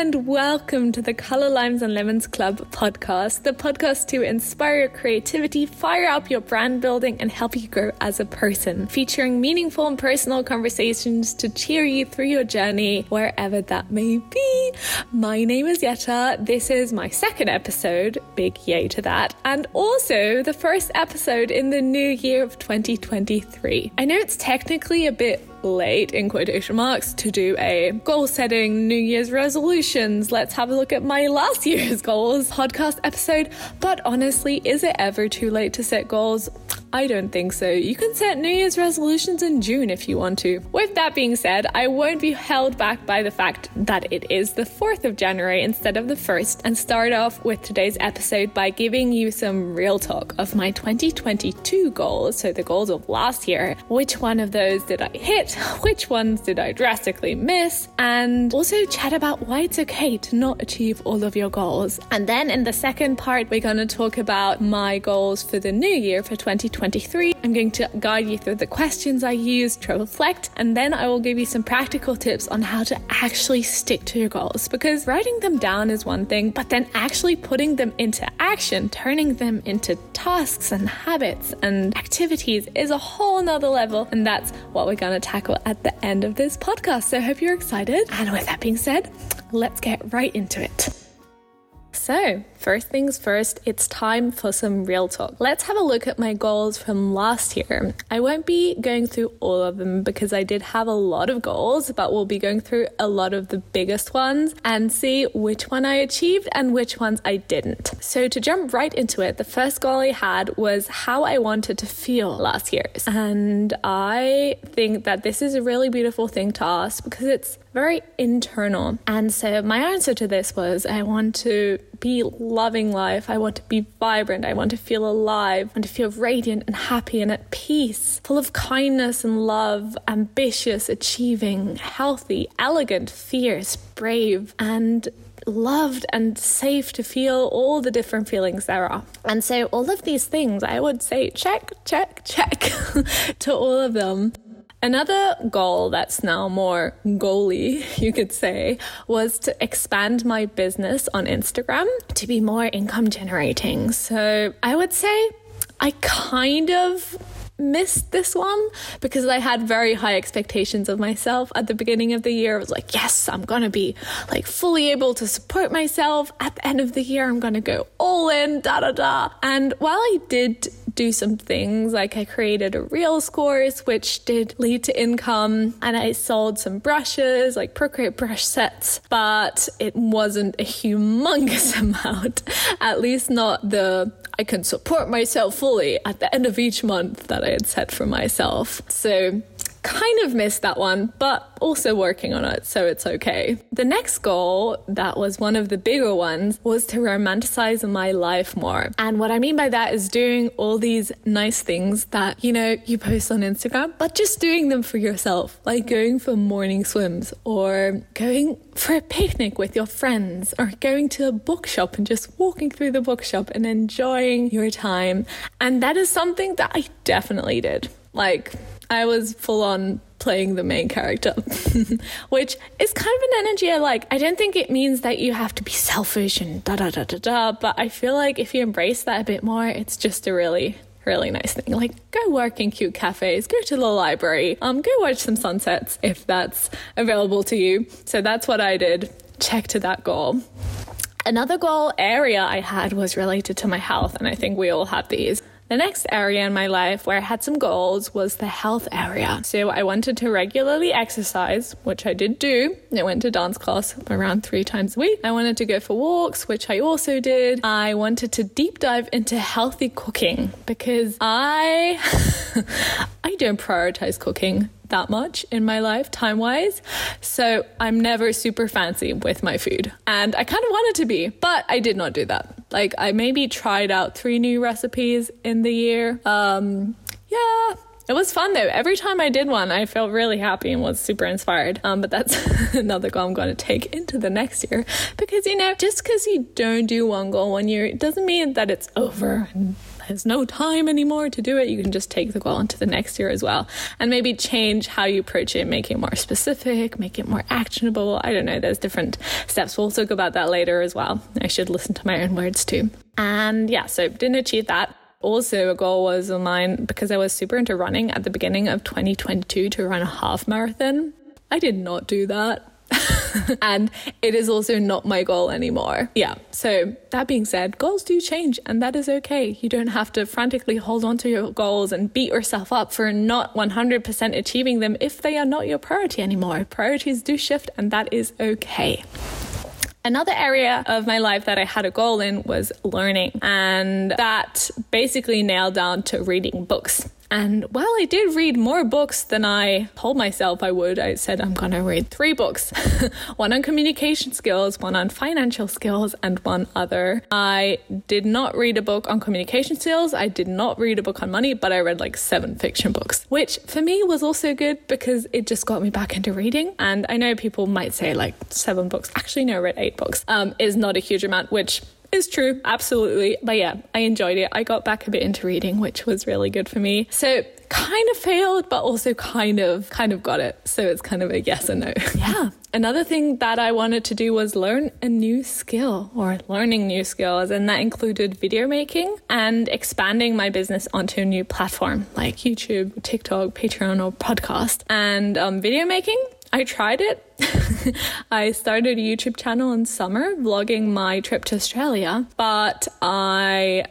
and welcome to the Color Limes and Lemons Club podcast, the podcast to inspire your creativity, fire up your brand building, and help you grow as a person, featuring meaningful and personal conversations to cheer you through your journey, wherever that may be. My name is Yette. This is my second episode, big yay to that, and also the first episode in the new year of 2023. I know it's technically a bit late in quotation marks to do a goal setting, New Year's resolutions. Let's have a look at my last year's goals podcast episode. But honestly, is it ever too late to set goals? I don't think so. You can set New Year's resolutions in June if you want to. With that being said, I won't be held back by the fact that it is the 4th of January instead of the 1st and start off with today's episode by giving you some real talk of my 2022 goals, so the goals of last year. Which one of those did I hit? Which ones did I drastically miss? And also chat about why it's okay to not achieve all of your goals. And then in the second part, we're going to talk about my goals for the new year for 2023. I'm going to guide you through the questions I use to reflect, and then I will give you some practical tips on how to actually stick to your goals. Because writing them down is one thing, but then actually putting them into action, turning them into tasks and habits and activities is a whole nother level. And that's what we're going to tackle at the end of this podcast. So I hope you're excited. And with that being said, let's get right into it. So, first things first, it's time for some real talk. Let's have a look at my goals from last year. I won't be going through all of them because I did have a lot of goals, but we'll be going through a lot of the biggest ones and see which one I achieved and which ones I didn't. So, to jump right into it, the first goal I had was how I wanted to feel last year. And I think that this is a really beautiful thing to ask because it's very internal. And so my answer to this was I want to be loving life. I want to be vibrant. I want to feel alive. Want to feel radiant and happy and at peace, full of kindness and love, ambitious, achieving, healthy, elegant, fierce, brave, and loved and safe to feel all the different feelings there are. And so, all of these things, I would say check, check, check to all of them. Another goal that's now more goaly, you could say, was to expand my business on Instagram to be more income generating. So I would say I kind of missed this one because I had very high expectations of myself at the beginning of the year. I was like, yes, I'm going to be like fully able to support myself. At the end of the year, I'm going to go all in, da da da. And while I did do some things. Like I created a Reels course, which did lead to income, and I sold some brushes, like Procreate brush sets, but it wasn't a humongous amount, at least not the I can support myself fully at the end of each month that I had set for myself. So kind of missed that one, but also working on it, so it's okay. The next goal, that was one of the bigger ones, was to romanticize my life more. And what I mean by that is doing all these nice things that, you know, you post on Instagram, but just doing them for yourself, like going for morning swims or going for a picnic with your friends or going to a bookshop and just walking through the bookshop and enjoying your time. And that is something that I definitely did. Like, I was full on playing the main character, which is kind of an energy I like. I don't think it means that you have to be selfish and da da da da da, but I feel like if you embrace that a bit more, it's just a really really nice thing. Like go work in cute cafes, go to the library, um, go watch some sunsets if that's available to you. So that's what I did. Check to that goal. Another goal area I had was related to my health, and I think we all have these. The next area in my life where I had some goals was the health area. So I wanted to regularly exercise, which I did do. I went to dance class around three times a week. I wanted to go for walks, which I also did. I wanted to deep dive into healthy cooking because I I don't prioritize cooking that much in my life, time wise. So I'm never super fancy with my food. And I kind of wanted to be, but I did not do that. Like I maybe tried out three new recipes in the year. Um, yeah, it was fun though. Every time I did one, I felt really happy and was super inspired. Um, but that's another goal I'm going to take into the next year because you know, just because you don't do one goal one year, it doesn't mean that it's over and there's no time anymore to do it, you can just take the goal into the next year as well. And maybe change how you approach it, make it more specific, make it more actionable. I don't know, there's different steps. We'll talk about that later as well. I should listen to my own words too. And yeah, so didn't achieve that. Also, a goal was of mine because I was super into running at the beginning of 2022 to run a half marathon. I did not do that. and it is also not my goal anymore. Yeah. So, that being said, goals do change, and that is okay. You don't have to frantically hold on to your goals and beat yourself up for not 100% achieving them if they are not your priority anymore. Priorities do shift, and that is okay. Another area of my life that I had a goal in was learning, and that basically nailed down to reading books. And while I did read more books than I told myself I would, I said I'm going to read three books one on communication skills, one on financial skills, and one other. I did not read a book on communication skills. I did not read a book on money, but I read like seven fiction books, which for me was also good because it just got me back into reading. And I know people might say like seven books. Actually, no, I read eight books, um, is not a huge amount, which is true, absolutely. But yeah, I enjoyed it. I got back a bit into reading, which was really good for me. So kind of failed, but also kind of kind of got it. So it's kind of a yes and no. Yeah. Another thing that I wanted to do was learn a new skill or learning new skills, and that included video making and expanding my business onto a new platform like YouTube, TikTok, Patreon, or podcast. And um, video making I tried it. I started a YouTube channel in summer vlogging my trip to Australia, but I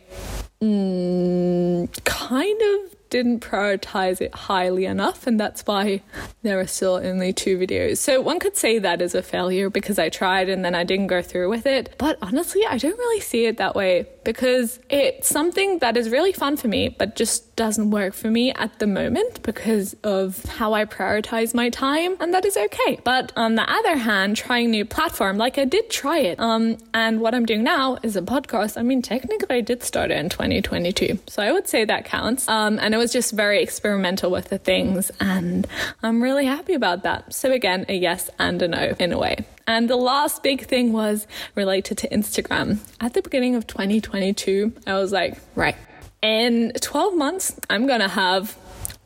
mm, kind of didn't prioritize it highly enough, and that's why there are still only two videos. So one could say that is a failure because I tried and then I didn't go through with it. But honestly, I don't really see it that way because it's something that is really fun for me, but just doesn't work for me at the moment because of how I prioritize my time, and that is okay. But on the other hand, trying new platform, like I did try it, um, and what I'm doing now is a podcast. I mean, technically, I did start it in 2022, so I would say that counts. Um, and it was just very experimental with the things, and I'm really happy about that. So, again, a yes and a no in a way. And the last big thing was related to Instagram. At the beginning of 2022, I was like, right, in 12 months, I'm going to have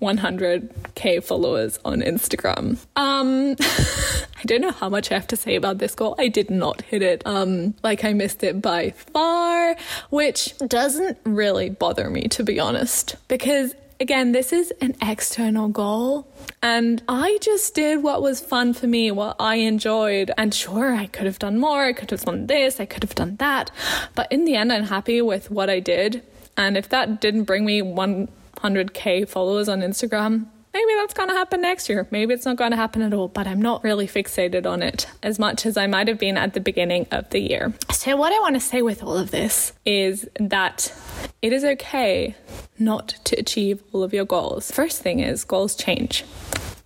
100k followers on Instagram. Um, I don't know how much I have to say about this goal. I did not hit it. Um, like I missed it by far, which doesn't really bother me to be honest, because again, this is an external goal. And I just did what was fun for me, what I enjoyed. And sure, I could have done more. I could have done this. I could have done that. But in the end, I'm happy with what I did. And if that didn't bring me 100K followers on Instagram, maybe that's going to happen next year. Maybe it's not going to happen at all, but I'm not really fixated on it as much as I might have been at the beginning of the year. So, what I want to say with all of this is that it is okay not to achieve all of your goals. First thing is, goals change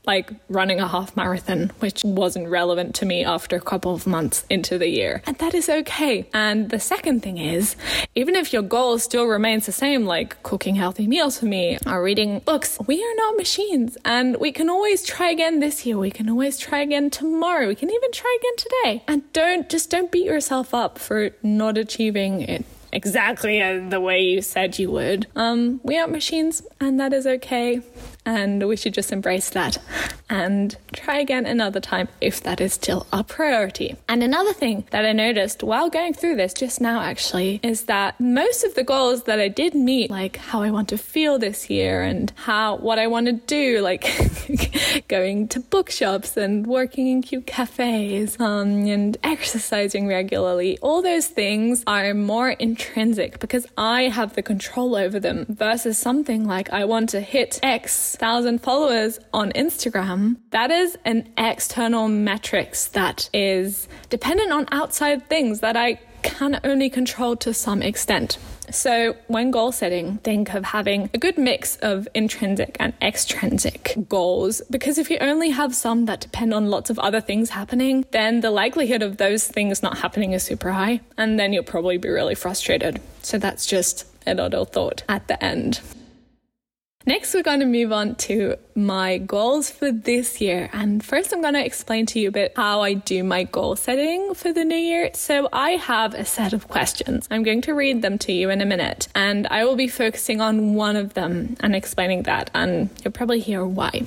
like running a half marathon, which wasn't relevant to me after a couple of months into the year. And that is okay. And the second thing is, even if your goal still remains the same, like cooking healthy meals for me or reading books, we are not machines. And we can always try again this year. We can always try again tomorrow. We can even try again today. And don't just don't beat yourself up for not achieving it exactly the way you said you would. Um, we aren't machines, and that is okay and we should just embrace that and try again another time if that is still a priority. And another thing that I noticed while going through this just now actually is that most of the goals that I did meet, like how I want to feel this year and how what I want to do, like going to bookshops and working in cute cafes um, and exercising regularly, all those things are more intrinsic because I have the control over them versus something like I want to hit X thousand followers on Instagram, that is an external metrics that is dependent on outside things that I can only control to some extent. So, when goal setting, think of having a good mix of intrinsic and extrinsic goals because if you only have some that depend on lots of other things happening, then the likelihood of those things not happening is super high, and then you'll probably be really frustrated. So, that's just a little thought at the end. Next, we're going to move on to my goals for this year. And first, I'm going to explain to you a bit how I do my goal setting for the new year. So, I have a set of questions. I'm going to read them to you in a minute, and I will be focusing on one of them and explaining that. And you'll probably hear why.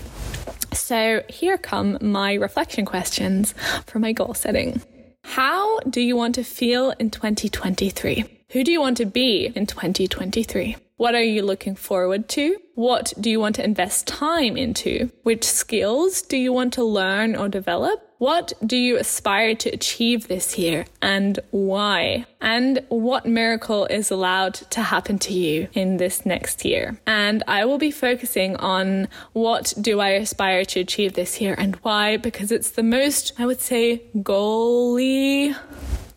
So, here come my reflection questions for my goal setting. How do you want to feel in 2023? Who do you want to be in 2023? What are you looking forward to? What do you want to invest time into? Which skills do you want to learn or develop? What do you aspire to achieve this year and why? And what miracle is allowed to happen to you in this next year? And I will be focusing on what do I aspire to achieve this year and why because it's the most, I would say, goaly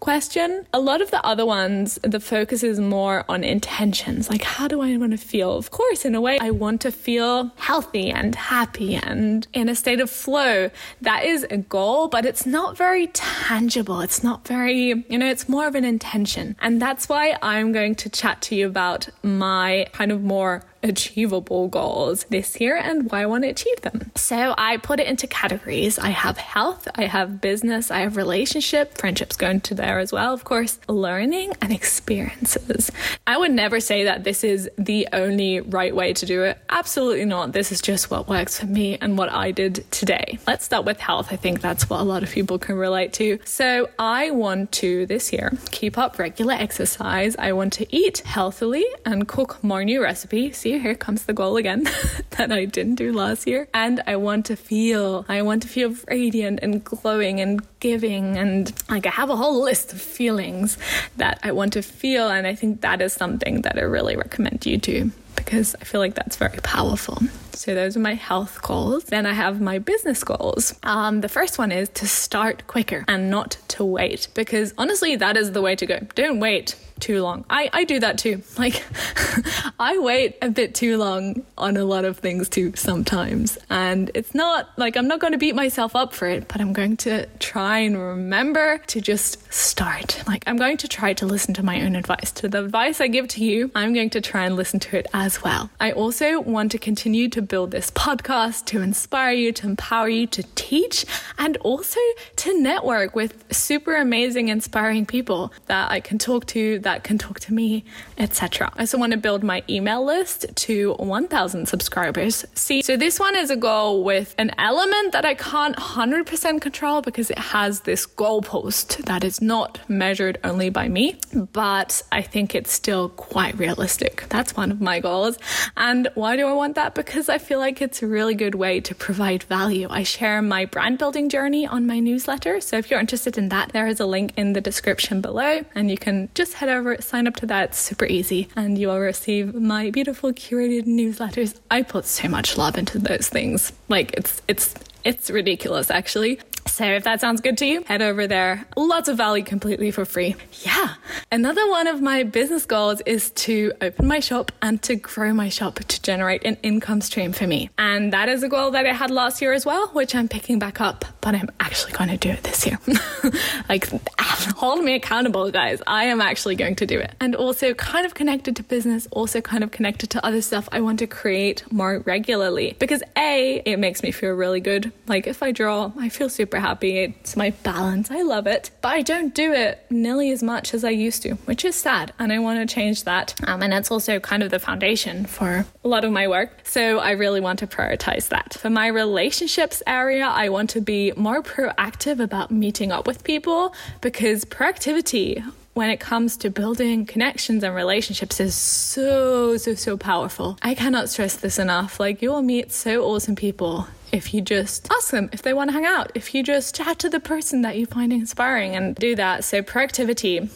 question. A lot of the other ones, the focus is more on intentions. Like, how do I want to feel? Of course, in a way, I want to feel healthy and happy and in a state of flow. That is a goal, but it's not very tangible. It's not very, you know, it's more of an intention. And that's why I'm going to chat to you about my kind of more achievable goals this year and why I want to achieve them. So I put it into categories. I have health, I have business, I have relationship, friendships going to there as well, of course, learning and experiences. I would never say that this is the only right way to do it. Absolutely not. This is just what works for me and what I did today. Let's start with health. I think that's what a lot of people can relate to. So I want to this year keep up regular exercise. I want to eat healthily and cook more new recipes. See here comes the goal again that I didn't do last year. And I want to feel, I want to feel radiant and glowing and giving. And like I have a whole list of feelings that I want to feel. And I think that is something that I really recommend you do because I feel like that's very powerful. So those are my health goals. Then I have my business goals. Um, the first one is to start quicker and not to wait because honestly, that is the way to go. Don't wait too long. I, I do that too. Like, I wait a bit too long on a lot of things too sometimes. And it's not like I'm not going to beat myself up for it, but I'm going to try and remember to just start. Like, I'm going to try to listen to my own advice. To the advice I give to you, I'm going to try and listen to it as well. I also want to continue to build this podcast to inspire you, to empower you, to teach, and also to network with super amazing, inspiring people that I can talk to that can talk to me, etc. I also want to build my email list to 1000 subscribers. See, so this one is a goal with an element that I can't 100% control because it has this goalpost that is not measured only by me, but I think it's still quite realistic. That's one of my goals. And why do I want that? Because I feel like it's a really good way to provide value. I share my brand building journey on my newsletter. So if you're interested in that, there is a link in the description below and you can just head over, sign up to that. Super easy and you will receive my beautiful curated newsletters. I put so much love into those things. Like it's, it's, it's ridiculous actually. So if that sounds good to you, head over there. Lots of value completely for free. Yeah. Another one of my business goals is to open my shop and to grow my shop to generate an income stream for me. And that is a goal that I had last year as well, which I'm picking back up, but I'm actually going to do it this year. like, hold me accountable, guys. I am actually going to do it. And also, kind of connected to business, also kind of connected to other stuff I want to create more regularly because A, it makes me feel really good. Like, if I draw, I feel super happy. It's my balance. I love it. But I don't do it nearly as much as I used to, which is sad. And I want to change that. Um, and it's also kind of the foundation for a lot of my work. So I really want to prioritize that. For my relationships area, I want to be more proactive about meeting up with people because proactivity when it comes to building connections and relationships is so, so, so powerful. I cannot stress this enough. Like, you will meet so awesome people if you just ask them if they want to hang out, if you just chat to the person that you find inspiring and do that. So, proactivity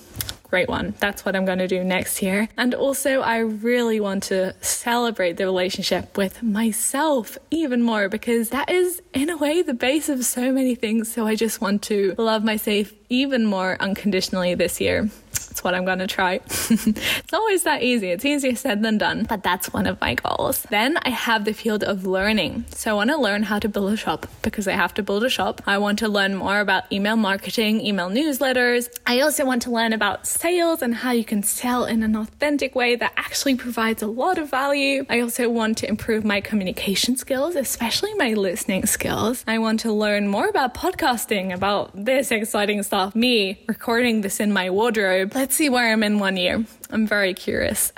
great one. That's what I'm going to do next year. And also, I really want to celebrate the relationship with myself even more because that is, in a way, the base of so many things. So I just want to love myself even more unconditionally this year. That's what I'm going to try. it's always that easy. It's easier said than done, but that's one of my goals. Then I have the field of learning. So I want to learn how to build a shop because I have to build a shop. I want to learn more about email marketing, email newsletters. I also want to learn about sales and how you can sell in an authentic way that actually provides a lot of value. I also want to improve my communication skills, especially my listening skills. I want to learn more about podcasting, about this exciting stuff, me recording this in my wardrobe. Let's see where I'm in one year. I'm very curious.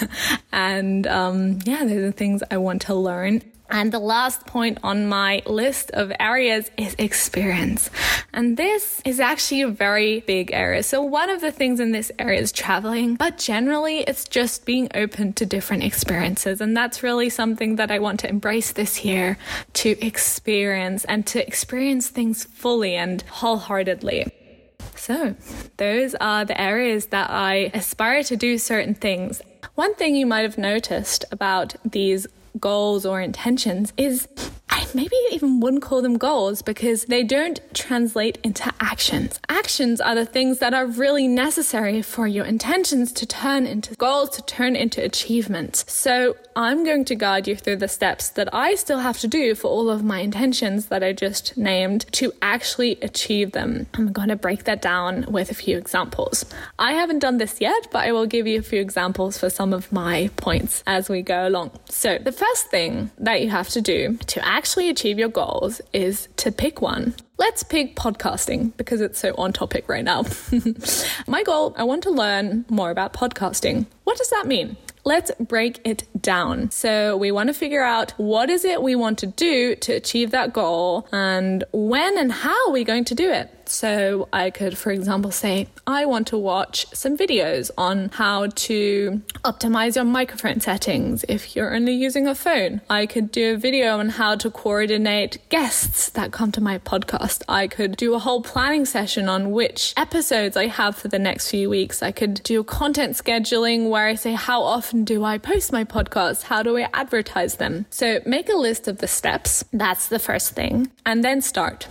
and um, yeah, those are things I want to learn. And the last point on my list of areas is experience. And this is actually a very big area. So one of the things in this area is traveling, but generally it's just being open to different experiences. And that's really something that I want to embrace this year to experience and to experience things fully and wholeheartedly. So, those are the areas that I aspire to do certain things. One thing you might have noticed about these goals or intentions is I maybe even wouldn't call them goals because they don't translate into actions. Actions are the things that are really necessary for your intentions to turn into goals, to turn into achievements. So I'm going to guide you through the steps that I still have to do for all of my intentions that I just named to actually achieve them. I'm going to break that down with a few examples. I haven't done this yet, but I will give you a few examples for some of my points as we go along. So the first thing that you have to do to actually achieve your goals is to pick one. Let's pick podcasting because it's so on topic right now. My goal, I want to learn more about podcasting. What does that mean? Let's break it down. So we want to figure out what is it we want to do to achieve that goal and when and how are we going to do it. So I could, for example, say, I want to watch some videos on how to optimize your microphone settings if you're only using a phone. I could do a video on how to coordinate guests that come to my podcast. I could do a whole planning session on which episodes I have for the next few weeks. I could do content scheduling where I say, how often do I post my podcast? How do I advertise them? So make a list of the steps. That's the first thing. And then start.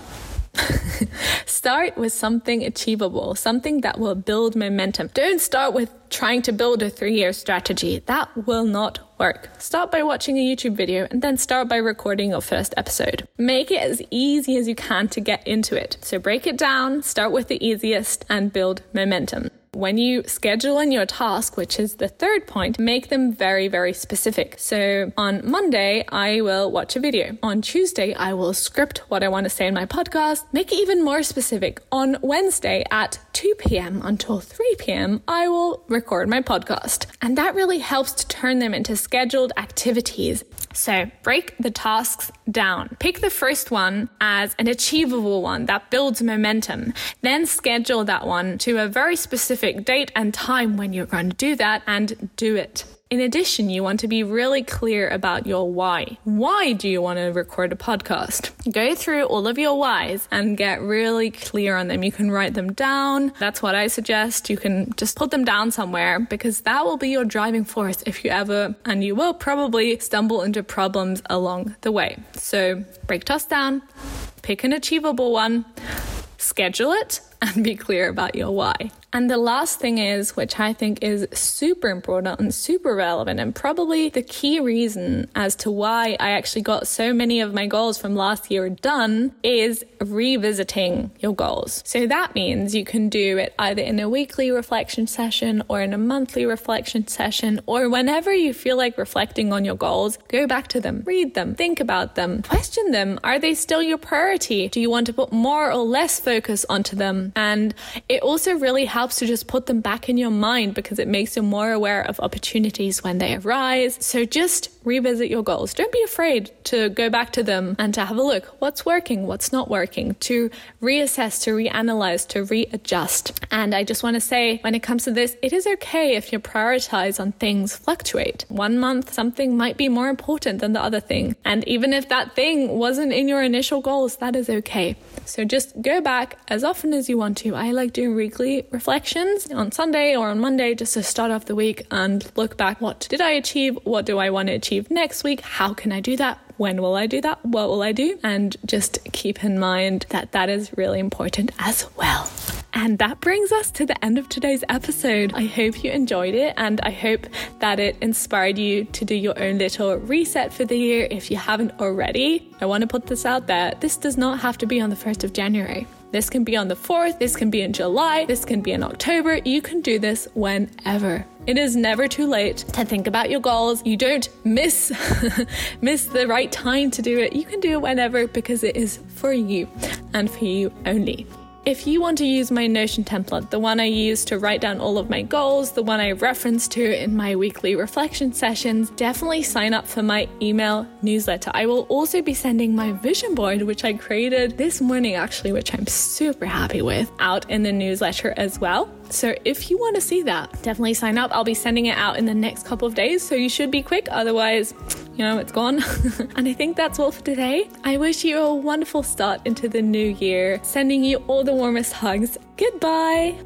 start with something achievable, something that will build momentum. Don't start with trying to build a three year strategy. That will not work. Start by watching a YouTube video and then start by recording your first episode. Make it as easy as you can to get into it. So break it down, start with the easiest, and build momentum. When you schedule in your task, which is the third point, make them very, very specific. So on Monday, I will watch a video. On Tuesday, I will script what I want to say in my podcast. Make it even more specific. On Wednesday at 2 p.m. until 3 p.m., I will record my podcast. And that really helps to turn them into scheduled activities. So break the tasks down. Pick the first one as an achievable one that builds momentum. Then schedule that one to a very specific date and time when you're going to do that and do it. In addition, you want to be really clear about your why. Why do you want to record a podcast? Go through all of your whys and get really clear on them. You can write them down. That's what I suggest. You can just put them down somewhere because that will be your driving force if you ever, and you will probably stumble into problems along the way. So break tasks down, pick an achievable one, schedule it, and be clear about your why. And the last thing is, which I think is super important and super relevant, and probably the key reason as to why I actually got so many of my goals from last year done, is revisiting your goals. So that means you can do it either in a weekly reflection session or in a monthly reflection session, or whenever you feel like reflecting on your goals, go back to them, read them, think about them, question them. Are they still your priority? Do you want to put more or less focus onto them? And it also really helps helps to just put them back in your mind because it makes you more aware of opportunities when they arise. So just revisit your goals. Don't be afraid to go back to them and to have a look. What's working? What's not working? To reassess, to reanalyze, to readjust. And I just want to say, when it comes to this, it is okay if your prioritize on things fluctuate. One month, something might be more important than the other thing. And even if that thing wasn't in your initial goals, that is okay. So just go back as often as you want to. I like doing weekly reflections on Sunday or on Monday just to start off the week and look back. What did I achieve? What do I want to achieve next week? How can I do that? When will I do that? What will I do? And just keep in mind that that is really important as well. And that brings us to the end of today's episode. I hope you enjoyed it and I hope that it inspired you to do your own little reset for the year if you haven't already. I want to put this out there. This does not have to be on the 1st of January. This can be on the 4th, this can be in July, this can be in October. You can do this whenever. It is never too late to think about your goals. You don't miss miss the right time to do it. You can do it whenever because it is for you and for you only. If you want to use my Notion template, the one I use to write down all of my goals, the one I reference to in my weekly reflection sessions, definitely sign up for my email newsletter. I will also be sending my vision board, which I created this morning actually, which I'm super happy with, out in the newsletter as well. So if you want to see that, definitely sign up. I'll be sending it out in the next couple of days, so you should be quick. Otherwise, you know, it's gone. and I think that's all for today. I wish you a wonderful start into the new year, sending you all the warmest hugs. Goodbye.